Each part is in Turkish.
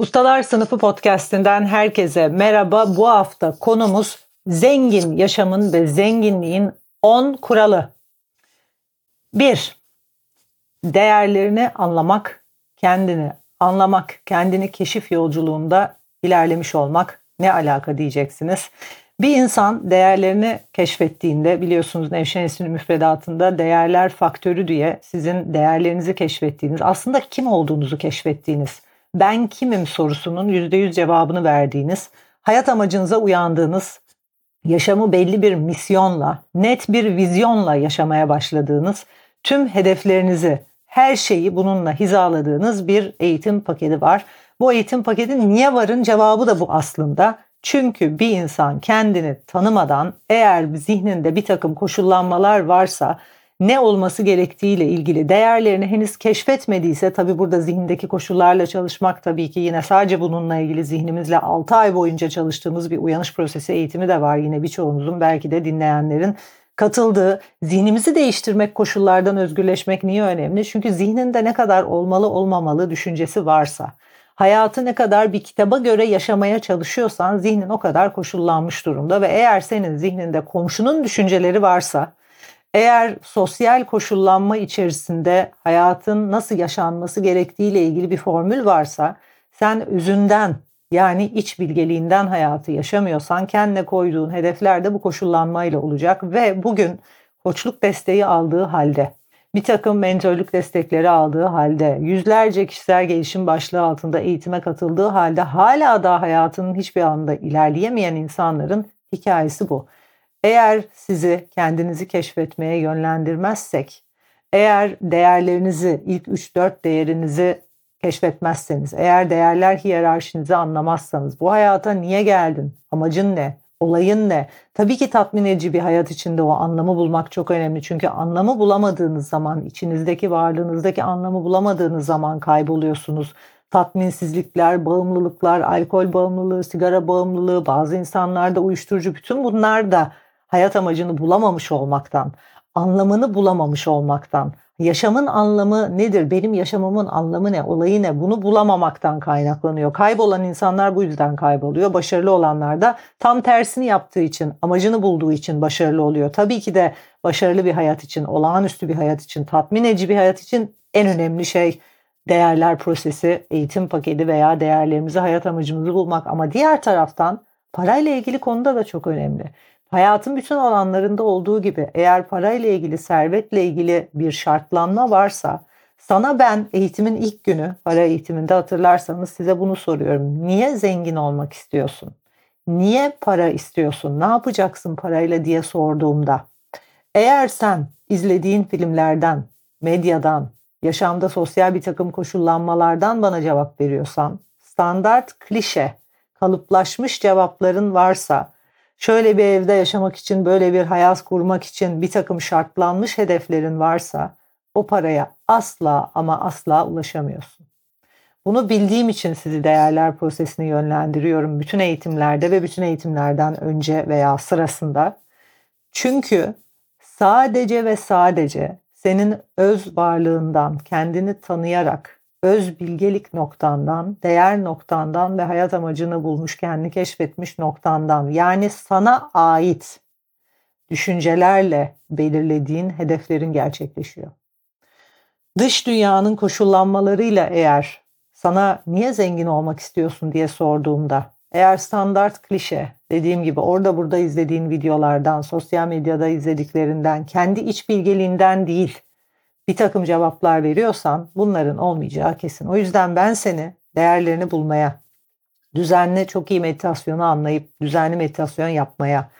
Ustalar Sınıfı podcast'inden herkese merhaba. Bu hafta konumuz zengin yaşamın ve zenginliğin 10 kuralı. 1. Değerlerini anlamak, kendini anlamak, kendini keşif yolculuğunda ilerlemiş olmak ne alaka diyeceksiniz. Bir insan değerlerini keşfettiğinde biliyorsunuz Nevşen Esin'in müfredatında değerler faktörü diye sizin değerlerinizi keşfettiğiniz, aslında kim olduğunuzu keşfettiğiniz, ben kimim sorusunun %100 cevabını verdiğiniz, hayat amacınıza uyandığınız, yaşamı belli bir misyonla, net bir vizyonla yaşamaya başladığınız, tüm hedeflerinizi, her şeyi bununla hizaladığınız bir eğitim paketi var. Bu eğitim paketi niye varın cevabı da bu aslında. Çünkü bir insan kendini tanımadan eğer zihninde bir takım koşullanmalar varsa ne olması gerektiğiyle ilgili değerlerini henüz keşfetmediyse tabi burada zihindeki koşullarla çalışmak tabii ki yine sadece bununla ilgili zihnimizle 6 ay boyunca çalıştığımız bir uyanış prosesi eğitimi de var yine birçoğunuzun belki de dinleyenlerin katıldığı zihnimizi değiştirmek koşullardan özgürleşmek niye önemli? Çünkü zihninde ne kadar olmalı olmamalı düşüncesi varsa hayatı ne kadar bir kitaba göre yaşamaya çalışıyorsan zihnin o kadar koşullanmış durumda ve eğer senin zihninde komşunun düşünceleri varsa eğer sosyal koşullanma içerisinde hayatın nasıl yaşanması gerektiğiyle ilgili bir formül varsa sen üzünden yani iç bilgeliğinden hayatı yaşamıyorsan kendine koyduğun hedefler de bu koşullanmayla olacak ve bugün koçluk desteği aldığı halde bir takım mentörlük destekleri aldığı halde, yüzlerce kişisel gelişim başlığı altında eğitime katıldığı halde hala da hayatının hiçbir anda ilerleyemeyen insanların hikayesi bu. Eğer sizi kendinizi keşfetmeye yönlendirmezsek, eğer değerlerinizi, ilk 3-4 değerinizi keşfetmezseniz, eğer değerler hiyerarşinizi anlamazsanız, bu hayata niye geldin, amacın ne, olayın ne? Tabii ki tatmin edici bir hayat içinde o anlamı bulmak çok önemli. Çünkü anlamı bulamadığınız zaman, içinizdeki varlığınızdaki anlamı bulamadığınız zaman kayboluyorsunuz. Tatminsizlikler, bağımlılıklar, alkol bağımlılığı, sigara bağımlılığı, bazı insanlarda uyuşturucu bütün bunlar da hayat amacını bulamamış olmaktan, anlamını bulamamış olmaktan, yaşamın anlamı nedir, benim yaşamımın anlamı ne, olayı ne bunu bulamamaktan kaynaklanıyor. Kaybolan insanlar bu yüzden kayboluyor. Başarılı olanlar da tam tersini yaptığı için, amacını bulduğu için başarılı oluyor. Tabii ki de başarılı bir hayat için, olağanüstü bir hayat için, tatmin edici bir hayat için en önemli şey değerler prosesi, eğitim paketi veya değerlerimizi, hayat amacımızı bulmak. Ama diğer taraftan parayla ilgili konuda da çok önemli. Hayatın bütün alanlarında olduğu gibi eğer parayla ilgili, servetle ilgili bir şartlanma varsa sana ben eğitimin ilk günü, para eğitiminde hatırlarsanız size bunu soruyorum. Niye zengin olmak istiyorsun? Niye para istiyorsun? Ne yapacaksın parayla diye sorduğumda eğer sen izlediğin filmlerden, medyadan, yaşamda sosyal bir takım koşullanmalardan bana cevap veriyorsan, standart klişe, kalıplaşmış cevapların varsa şöyle bir evde yaşamak için, böyle bir hayat kurmak için bir takım şartlanmış hedeflerin varsa o paraya asla ama asla ulaşamıyorsun. Bunu bildiğim için sizi değerler prosesine yönlendiriyorum bütün eğitimlerde ve bütün eğitimlerden önce veya sırasında. Çünkü sadece ve sadece senin öz varlığından kendini tanıyarak öz bilgelik noktandan, değer noktandan ve hayat amacını bulmuş, kendini keşfetmiş noktandan yani sana ait düşüncelerle belirlediğin hedeflerin gerçekleşiyor. Dış dünyanın koşullanmalarıyla eğer sana niye zengin olmak istiyorsun diye sorduğumda eğer standart klişe dediğim gibi orada burada izlediğin videolardan, sosyal medyada izlediklerinden, kendi iç bilgeliğinden değil, bir takım cevaplar veriyorsan bunların olmayacağı kesin. O yüzden ben seni değerlerini bulmaya, düzenli çok iyi meditasyonu anlayıp düzenli meditasyon yapmaya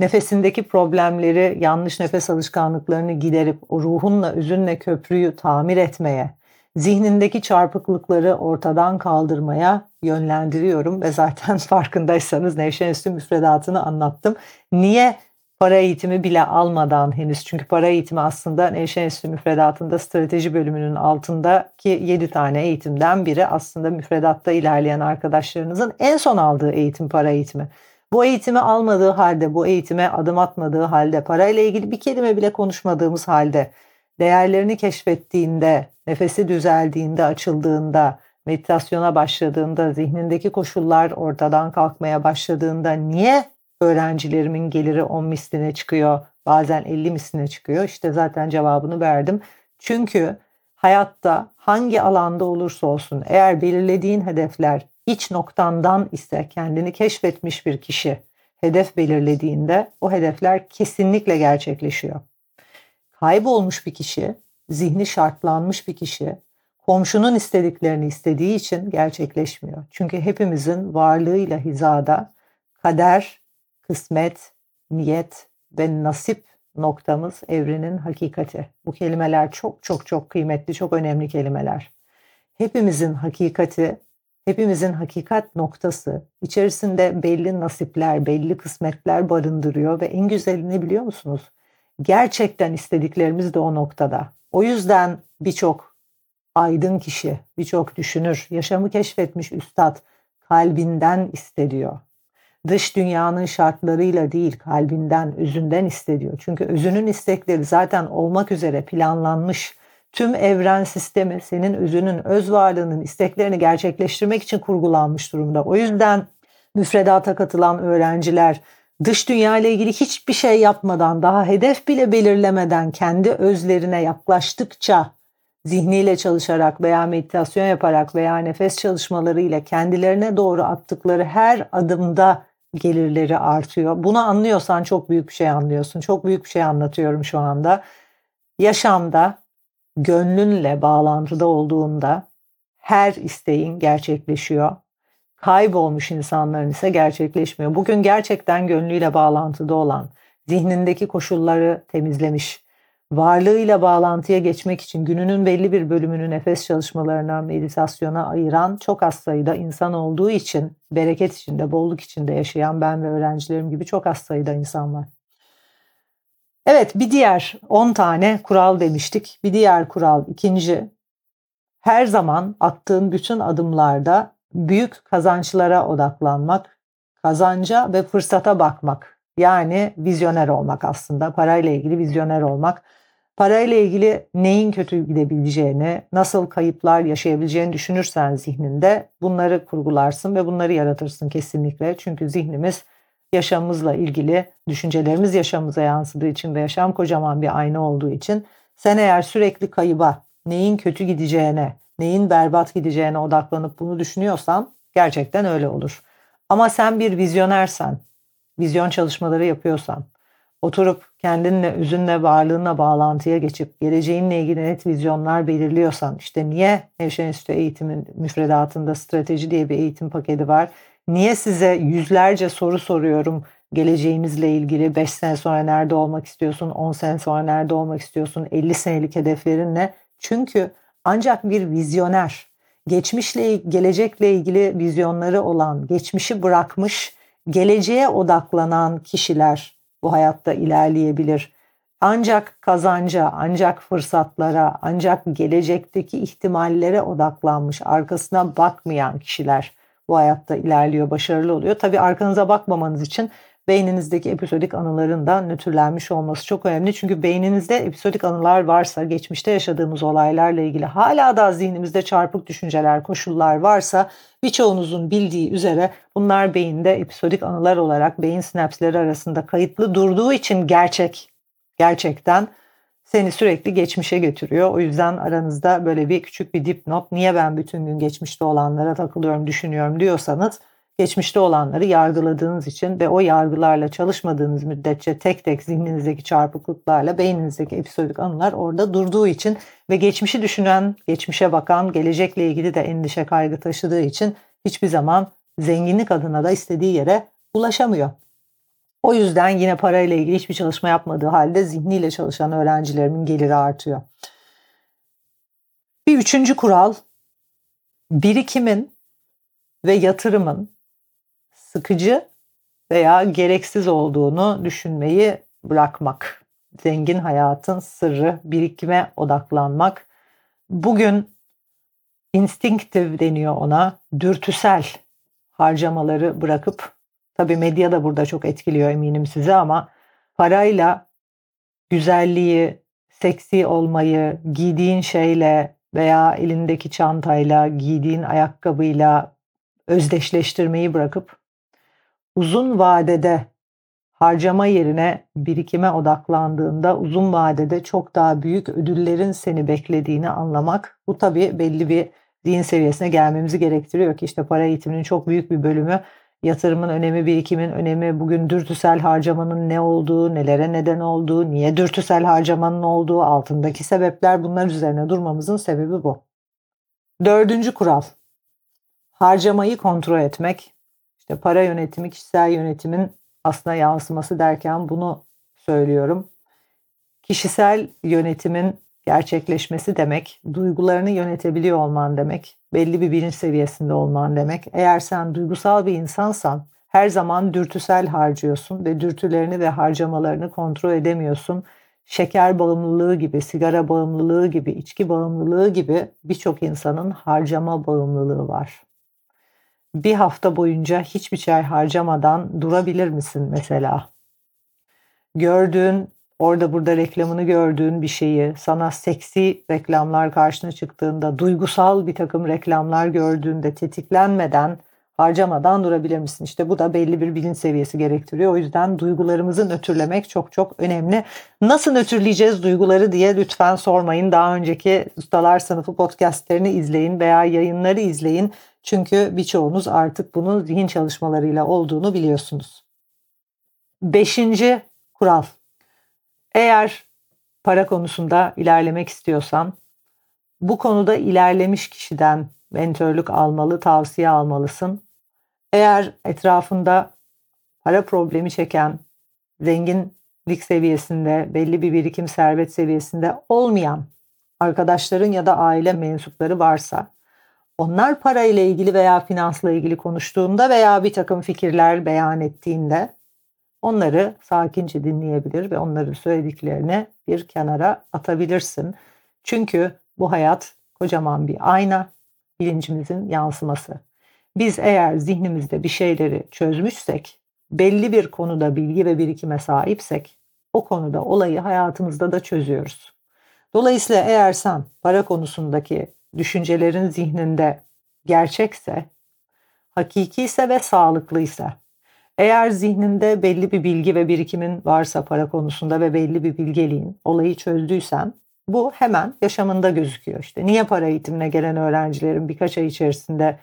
nefesindeki problemleri, yanlış nefes alışkanlıklarını giderip o ruhunla, üzünle köprüyü tamir etmeye, zihnindeki çarpıklıkları ortadan kaldırmaya yönlendiriyorum ve zaten farkındaysanız Nevşen Üstü müfredatını anlattım. Niye para eğitimi bile almadan henüz çünkü para eğitimi aslında Nevşen Üstü müfredatında strateji bölümünün altındaki 7 tane eğitimden biri aslında müfredatta ilerleyen arkadaşlarınızın en son aldığı eğitim para eğitimi. Bu eğitimi almadığı halde, bu eğitime adım atmadığı halde, parayla ilgili bir kelime bile konuşmadığımız halde, değerlerini keşfettiğinde, nefesi düzeldiğinde, açıldığında, meditasyona başladığında, zihnindeki koşullar ortadan kalkmaya başladığında niye öğrencilerimin geliri 10 misline çıkıyor, bazen 50 misline çıkıyor? İşte zaten cevabını verdim. Çünkü hayatta hangi alanda olursa olsun eğer belirlediğin hedefler iç noktandan ise kendini keşfetmiş bir kişi hedef belirlediğinde o hedefler kesinlikle gerçekleşiyor. Kaybolmuş bir kişi, zihni şartlanmış bir kişi komşunun istediklerini istediği için gerçekleşmiyor. Çünkü hepimizin varlığıyla hizada kader, kısmet, niyet ve nasip noktamız evrenin hakikati. Bu kelimeler çok çok çok kıymetli, çok önemli kelimeler. Hepimizin hakikati hepimizin hakikat noktası içerisinde belli nasipler, belli kısmetler barındırıyor ve en güzeli ne biliyor musunuz? Gerçekten istediklerimiz de o noktada. O yüzden birçok aydın kişi, birçok düşünür, yaşamı keşfetmiş üstad kalbinden istediyor. Dış dünyanın şartlarıyla değil, kalbinden, özünden istediyor. Çünkü özünün istekleri zaten olmak üzere planlanmış tüm evren sistemi senin özünün, öz varlığının isteklerini gerçekleştirmek için kurgulanmış durumda. O yüzden müfredata katılan öğrenciler dış dünya ile ilgili hiçbir şey yapmadan, daha hedef bile belirlemeden kendi özlerine yaklaştıkça zihniyle çalışarak veya meditasyon yaparak veya nefes çalışmaları ile kendilerine doğru attıkları her adımda gelirleri artıyor. Bunu anlıyorsan çok büyük bir şey anlıyorsun. Çok büyük bir şey anlatıyorum şu anda. Yaşamda gönlünle bağlantıda olduğunda her isteğin gerçekleşiyor. Kaybolmuş insanların ise gerçekleşmiyor. Bugün gerçekten gönlüyle bağlantıda olan, zihnindeki koşulları temizlemiş, varlığıyla bağlantıya geçmek için gününün belli bir bölümünü nefes çalışmalarına, meditasyona ayıran çok az sayıda insan olduğu için bereket içinde, bolluk içinde yaşayan ben ve öğrencilerim gibi çok az sayıda insan var. Evet bir diğer 10 tane kural demiştik. Bir diğer kural ikinci. Her zaman attığın bütün adımlarda büyük kazançlara odaklanmak, kazanca ve fırsata bakmak. Yani vizyoner olmak aslında. Parayla ilgili vizyoner olmak. Parayla ilgili neyin kötü gidebileceğini, nasıl kayıplar yaşayabileceğini düşünürsen zihninde bunları kurgularsın ve bunları yaratırsın kesinlikle. Çünkü zihnimiz yaşamımızla ilgili düşüncelerimiz yaşamımıza yansıdığı için ve yaşam kocaman bir ayna olduğu için sen eğer sürekli kayıba, neyin kötü gideceğine, neyin berbat gideceğine odaklanıp bunu düşünüyorsan gerçekten öyle olur. Ama sen bir vizyonersen, vizyon çalışmaları yapıyorsan, oturup kendinle, üzünle, varlığınla bağlantıya geçip geleceğinle ilgili net vizyonlar belirliyorsan, işte niye Nevşen Enstitü eğitimin müfredatında strateji diye bir eğitim paketi var Niye size yüzlerce soru soruyorum geleceğinizle ilgili 5 sene sonra nerede olmak istiyorsun, 10 sene sonra nerede olmak istiyorsun, 50 senelik hedeflerin ne? Çünkü ancak bir vizyoner, geçmişle gelecekle ilgili vizyonları olan, geçmişi bırakmış, geleceğe odaklanan kişiler bu hayatta ilerleyebilir. Ancak kazanca, ancak fırsatlara, ancak gelecekteki ihtimallere odaklanmış, arkasına bakmayan kişiler bu hayatta ilerliyor, başarılı oluyor. Tabii arkanıza bakmamanız için beyninizdeki episodik anıların da nötrlenmiş olması çok önemli. Çünkü beyninizde episodik anılar varsa, geçmişte yaşadığımız olaylarla ilgili hala da zihnimizde çarpık düşünceler, koşullar varsa birçoğunuzun bildiği üzere bunlar beyinde episodik anılar olarak beyin sinapsleri arasında kayıtlı durduğu için gerçek, gerçekten seni sürekli geçmişe götürüyor. O yüzden aranızda böyle bir küçük bir dipnot niye ben bütün gün geçmişte olanlara takılıyorum, düşünüyorum diyorsanız geçmişte olanları yargıladığınız için ve o yargılarla çalışmadığınız müddetçe tek tek zihninizdeki çarpıklıklarla beyninizdeki episodik anılar orada durduğu için ve geçmişi düşünen, geçmişe bakan, gelecekle ilgili de endişe kaygı taşıdığı için hiçbir zaman zenginlik adına da istediği yere ulaşamıyor. O yüzden yine parayla ilgili hiçbir çalışma yapmadığı halde zihniyle çalışan öğrencilerimin geliri artıyor. Bir üçüncü kural birikimin ve yatırımın sıkıcı veya gereksiz olduğunu düşünmeyi bırakmak. Zengin hayatın sırrı birikime odaklanmak. Bugün instinktif deniyor ona, dürtüsel harcamaları bırakıp tabii medya da burada çok etkiliyor eminim size ama parayla güzelliği, seksi olmayı, giydiğin şeyle veya elindeki çantayla, giydiğin ayakkabıyla özdeşleştirmeyi bırakıp uzun vadede harcama yerine birikime odaklandığında uzun vadede çok daha büyük ödüllerin seni beklediğini anlamak. Bu tabii belli bir zihin seviyesine gelmemizi gerektiriyor ki işte para eğitiminin çok büyük bir bölümü yatırımın önemi, birikimin önemi, bugün dürtüsel harcamanın ne olduğu, nelere neden olduğu, niye dürtüsel harcamanın olduğu, altındaki sebepler bunlar üzerine durmamızın sebebi bu. Dördüncü kural. Harcamayı kontrol etmek. İşte para yönetimi, kişisel yönetimin aslında yansıması derken bunu söylüyorum. Kişisel yönetimin gerçekleşmesi demek, duygularını yönetebiliyor olman demek, belli bir bilinç seviyesinde olman demek. Eğer sen duygusal bir insansan her zaman dürtüsel harcıyorsun ve dürtülerini ve harcamalarını kontrol edemiyorsun. Şeker bağımlılığı gibi, sigara bağımlılığı gibi, içki bağımlılığı gibi birçok insanın harcama bağımlılığı var. Bir hafta boyunca hiçbir çay harcamadan durabilir misin mesela? Gördüğün orada burada reklamını gördüğün bir şeyi, sana seksi reklamlar karşına çıktığında, duygusal bir takım reklamlar gördüğünde tetiklenmeden, harcamadan durabilir misin? İşte bu da belli bir bilinç seviyesi gerektiriyor. O yüzden duygularımızı nötrlemek çok çok önemli. Nasıl nötrleyeceğiz duyguları diye lütfen sormayın. Daha önceki Ustalar Sınıfı podcastlerini izleyin veya yayınları izleyin. Çünkü birçoğunuz artık bunun zihin çalışmalarıyla olduğunu biliyorsunuz. Beşinci kural eğer para konusunda ilerlemek istiyorsan bu konuda ilerlemiş kişiden mentörlük almalı, tavsiye almalısın. Eğer etrafında para problemi çeken, zenginlik seviyesinde, belli bir birikim servet seviyesinde olmayan arkadaşların ya da aile mensupları varsa onlar para ile ilgili veya finansla ilgili konuştuğunda veya bir takım fikirler beyan ettiğinde Onları sakince dinleyebilir ve onların söylediklerini bir kenara atabilirsin. Çünkü bu hayat kocaman bir ayna, bilincimizin yansıması. Biz eğer zihnimizde bir şeyleri çözmüşsek, belli bir konuda bilgi ve birikime sahipsek, o konuda olayı hayatımızda da çözüyoruz. Dolayısıyla eğer sen para konusundaki düşüncelerin zihninde gerçekse, hakiki ise ve sağlıklıysa eğer zihninde belli bir bilgi ve birikimin varsa para konusunda ve belli bir bilgeliğin olayı çözdüysen bu hemen yaşamında gözüküyor. İşte niye para eğitimine gelen öğrencilerin birkaç ay içerisinde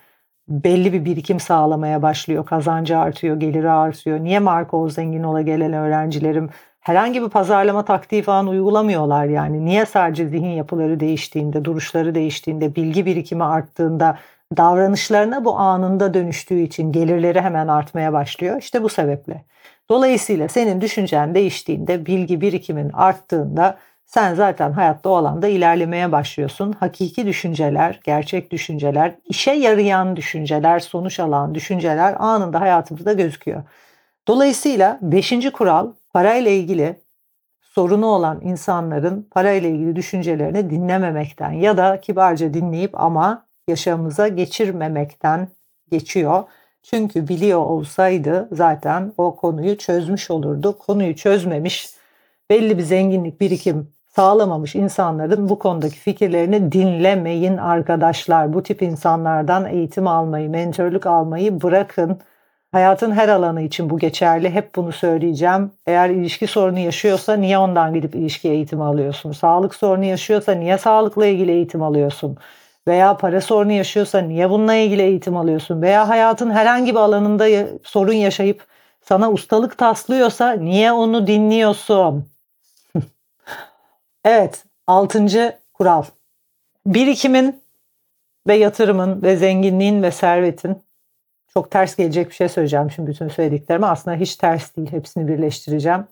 belli bir birikim sağlamaya başlıyor, kazancı artıyor, geliri artıyor. Niye Marco zengin ola gelen öğrencilerim herhangi bir pazarlama taktiği falan uygulamıyorlar yani. Niye sadece zihin yapıları değiştiğinde, duruşları değiştiğinde, bilgi birikimi arttığında davranışlarına bu anında dönüştüğü için gelirleri hemen artmaya başlıyor. İşte bu sebeple. Dolayısıyla senin düşüncen değiştiğinde, bilgi birikimin arttığında sen zaten hayatta o alanda ilerlemeye başlıyorsun. Hakiki düşünceler, gerçek düşünceler, işe yarayan düşünceler, sonuç alan düşünceler anında hayatımızda gözüküyor. Dolayısıyla beşinci kural parayla ilgili sorunu olan insanların parayla ilgili düşüncelerini dinlememekten ya da kibarca dinleyip ama yaşamımıza geçirmemekten geçiyor. Çünkü biliyor olsaydı zaten o konuyu çözmüş olurdu. Konuyu çözmemiş, belli bir zenginlik birikim sağlamamış insanların bu konudaki fikirlerini dinlemeyin arkadaşlar. Bu tip insanlardan eğitim almayı, mentörlük almayı bırakın. Hayatın her alanı için bu geçerli. Hep bunu söyleyeceğim. Eğer ilişki sorunu yaşıyorsa niye ondan gidip ilişki eğitimi alıyorsun? Sağlık sorunu yaşıyorsa niye sağlıkla ilgili eğitim alıyorsun? veya para sorunu yaşıyorsa niye bununla ilgili eğitim alıyorsun? Veya hayatın herhangi bir alanında sorun yaşayıp sana ustalık taslıyorsa niye onu dinliyorsun? Evet, altıncı kural. Birikimin ve yatırımın ve zenginliğin ve servetin Çok ters gelecek bir şey söyleyeceğim şimdi bütün söylediklerimi. Aslında hiç ters değil. Hepsini birleştireceğim.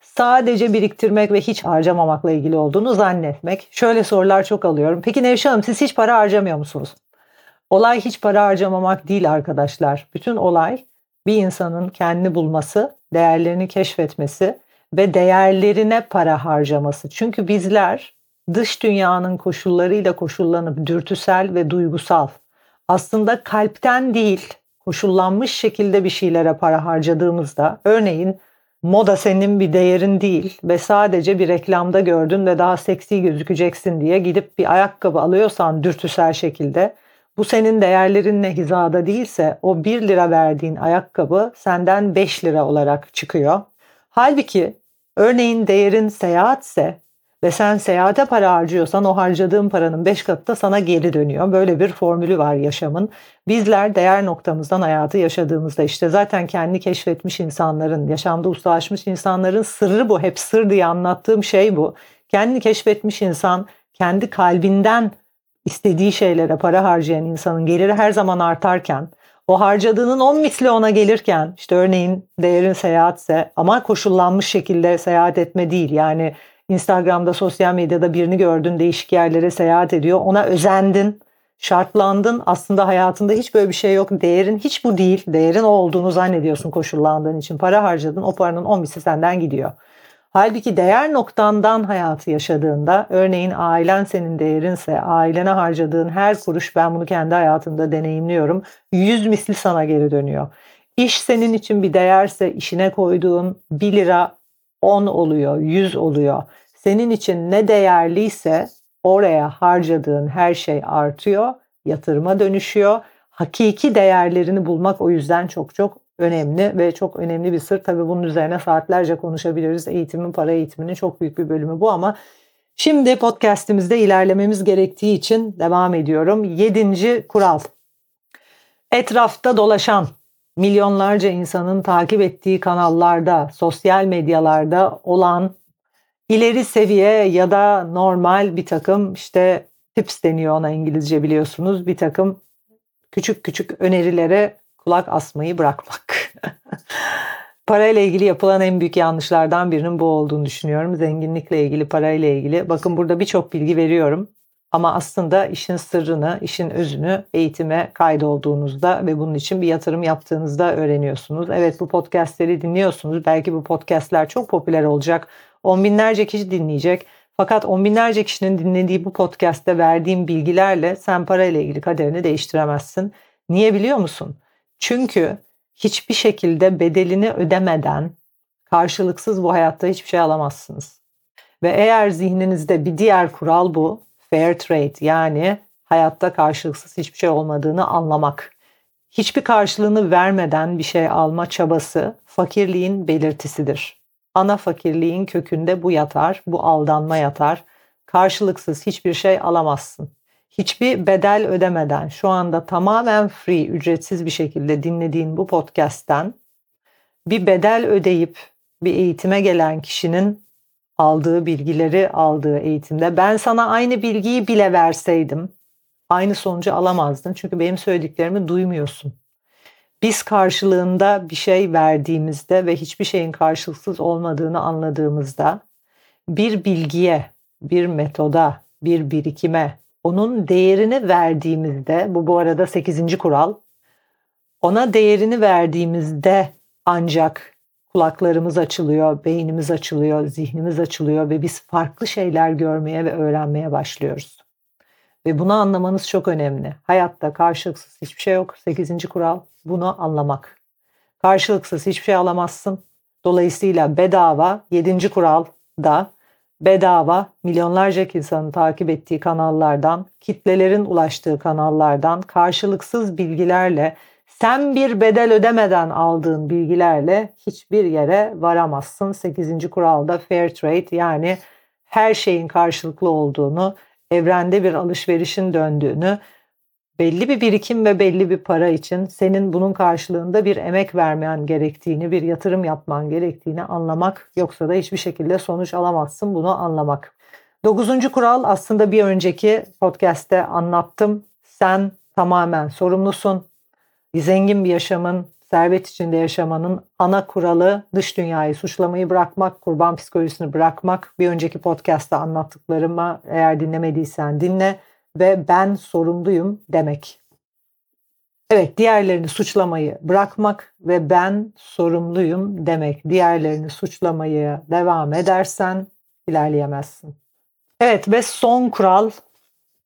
Sadece biriktirmek ve hiç harcamamakla ilgili olduğunu zannetmek. Şöyle sorular çok alıyorum. Peki Nevşe Hanım siz hiç para harcamıyor musunuz? Olay hiç para harcamamak değil arkadaşlar. Bütün olay bir insanın kendini bulması, değerlerini keşfetmesi ve değerlerine para harcaması. Çünkü bizler dış dünyanın koşullarıyla koşullanıp dürtüsel ve duygusal aslında kalpten değil koşullanmış şekilde bir şeylere para harcadığımızda örneğin moda senin bir değerin değil ve sadece bir reklamda gördün ve daha seksi gözükeceksin diye gidip bir ayakkabı alıyorsan dürtüsel şekilde bu senin değerlerinle hizada değilse o 1 lira verdiğin ayakkabı senden 5 lira olarak çıkıyor. Halbuki örneğin değerin seyahatse ve sen seyahate para harcıyorsan o harcadığın paranın 5 katı da sana geri dönüyor. Böyle bir formülü var yaşamın. Bizler değer noktamızdan hayatı yaşadığımızda işte zaten kendi keşfetmiş insanların, yaşamda ustalaşmış insanların sırrı bu. Hep sır diye anlattığım şey bu. Kendini keşfetmiş insan kendi kalbinden istediği şeylere para harcayan insanın geliri her zaman artarken o harcadığının 10 misli ona gelirken işte örneğin değerin seyahatse ama koşullanmış şekilde seyahat etme değil. Yani Instagram'da sosyal medyada birini gördün değişik yerlere seyahat ediyor. Ona özendin şartlandın. Aslında hayatında hiç böyle bir şey yok. Değerin hiç bu değil. Değerin o olduğunu zannediyorsun koşullandığın için. Para harcadın o paranın 10 misli senden gidiyor. Halbuki değer noktandan hayatı yaşadığında, örneğin ailen senin değerinse, ailene harcadığın her kuruş ben bunu kendi hayatımda deneyimliyorum. Yüz misli sana geri dönüyor. İş senin için bir değerse işine koyduğun 1 lira 10 oluyor, 100 oluyor. Senin için ne değerliyse oraya harcadığın her şey artıyor, yatırıma dönüşüyor. Hakiki değerlerini bulmak o yüzden çok çok önemli ve çok önemli bir sır. Tabii bunun üzerine saatlerce konuşabiliriz. Eğitimin, para eğitiminin çok büyük bir bölümü bu ama şimdi podcastimizde ilerlememiz gerektiği için devam ediyorum. Yedinci kural. Etrafta dolaşan milyonlarca insanın takip ettiği kanallarda, sosyal medyalarda olan ileri seviye ya da normal bir takım işte tips deniyor ona İngilizce biliyorsunuz. Bir takım küçük küçük önerilere kulak asmayı bırakmak. Parayla ilgili yapılan en büyük yanlışlardan birinin bu olduğunu düşünüyorum. Zenginlikle ilgili, parayla ilgili. Bakın burada birçok bilgi veriyorum. Ama aslında işin sırrını, işin özünü eğitime kaydolduğunuzda ve bunun için bir yatırım yaptığınızda öğreniyorsunuz. Evet bu podcastleri dinliyorsunuz. Belki bu podcastler çok popüler olacak. On binlerce kişi dinleyecek. Fakat on binlerce kişinin dinlediği bu podcastte verdiğim bilgilerle sen parayla ilgili kaderini değiştiremezsin. Niye biliyor musun? Çünkü hiçbir şekilde bedelini ödemeden karşılıksız bu hayatta hiçbir şey alamazsınız. Ve eğer zihninizde bir diğer kural bu, fair trade yani hayatta karşılıksız hiçbir şey olmadığını anlamak. Hiçbir karşılığını vermeden bir şey alma çabası fakirliğin belirtisidir. Ana fakirliğin kökünde bu yatar, bu aldanma yatar. Karşılıksız hiçbir şey alamazsın hiçbir bedel ödemeden şu anda tamamen free, ücretsiz bir şekilde dinlediğin bu podcast'ten bir bedel ödeyip bir eğitime gelen kişinin aldığı bilgileri aldığı eğitimde ben sana aynı bilgiyi bile verseydim aynı sonucu alamazdın. Çünkü benim söylediklerimi duymuyorsun. Biz karşılığında bir şey verdiğimizde ve hiçbir şeyin karşılıksız olmadığını anladığımızda bir bilgiye, bir metoda, bir birikime, onun değerini verdiğimizde bu bu arada 8. kural ona değerini verdiğimizde ancak kulaklarımız açılıyor, beynimiz açılıyor, zihnimiz açılıyor ve biz farklı şeyler görmeye ve öğrenmeye başlıyoruz. Ve bunu anlamanız çok önemli. Hayatta karşılıksız hiçbir şey yok. 8. kural bunu anlamak. Karşılıksız hiçbir şey alamazsın. Dolayısıyla bedava 7. kural da bedava milyonlarca insanın takip ettiği kanallardan, kitlelerin ulaştığı kanallardan karşılıksız bilgilerle sen bir bedel ödemeden aldığın bilgilerle hiçbir yere varamazsın. 8. kuralda fair trade yani her şeyin karşılıklı olduğunu, evrende bir alışverişin döndüğünü belli bir birikim ve belli bir para için senin bunun karşılığında bir emek vermen gerektiğini, bir yatırım yapman gerektiğini anlamak yoksa da hiçbir şekilde sonuç alamazsın bunu anlamak. Dokuzuncu kural aslında bir önceki podcast'te anlattım. Sen tamamen sorumlusun. zengin bir yaşamın, servet içinde yaşamanın ana kuralı dış dünyayı suçlamayı bırakmak, kurban psikolojisini bırakmak. Bir önceki podcast'ta anlattıklarıma eğer dinlemediysen dinle ve ben sorumluyum demek. Evet, diğerlerini suçlamayı bırakmak ve ben sorumluyum demek. Diğerlerini suçlamayı devam edersen ilerleyemezsin. Evet ve son kural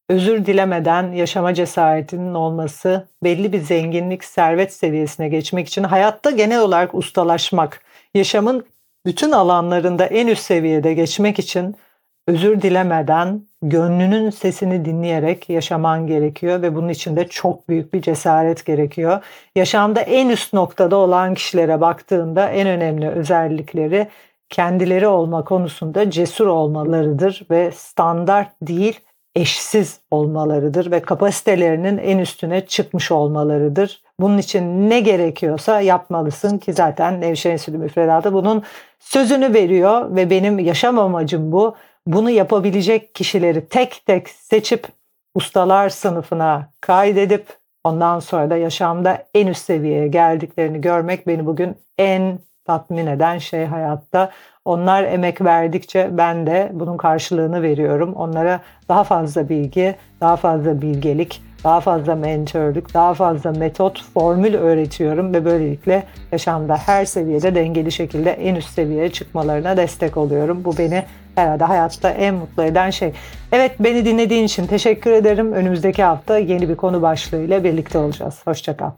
özür dilemeden yaşama cesaretinin olması, belli bir zenginlik, servet seviyesine geçmek için hayatta genel olarak ustalaşmak, yaşamın bütün alanlarında en üst seviyede geçmek için özür dilemeden gönlünün sesini dinleyerek yaşaman gerekiyor ve bunun için de çok büyük bir cesaret gerekiyor. Yaşamda en üst noktada olan kişilere baktığında en önemli özellikleri kendileri olma konusunda cesur olmalarıdır ve standart değil eşsiz olmalarıdır ve kapasitelerinin en üstüne çıkmış olmalarıdır. Bunun için ne gerekiyorsa yapmalısın ki zaten Nevşehir Enstitü müfredatı bunun sözünü veriyor ve benim yaşam amacım bu. Bunu yapabilecek kişileri tek tek seçip ustalar sınıfına kaydedip ondan sonra da yaşamda en üst seviyeye geldiklerini görmek beni bugün en tatmin eden şey hayatta. Onlar emek verdikçe ben de bunun karşılığını veriyorum. Onlara daha fazla bilgi, daha fazla bilgelik, daha fazla mentörlük, daha fazla metot, formül öğretiyorum ve böylelikle yaşamda her seviyede dengeli şekilde en üst seviyeye çıkmalarına destek oluyorum. Bu beni herhalde hayatta en mutlu eden şey. Evet beni dinlediğin için teşekkür ederim. Önümüzdeki hafta yeni bir konu başlığıyla birlikte olacağız. Hoşçakal.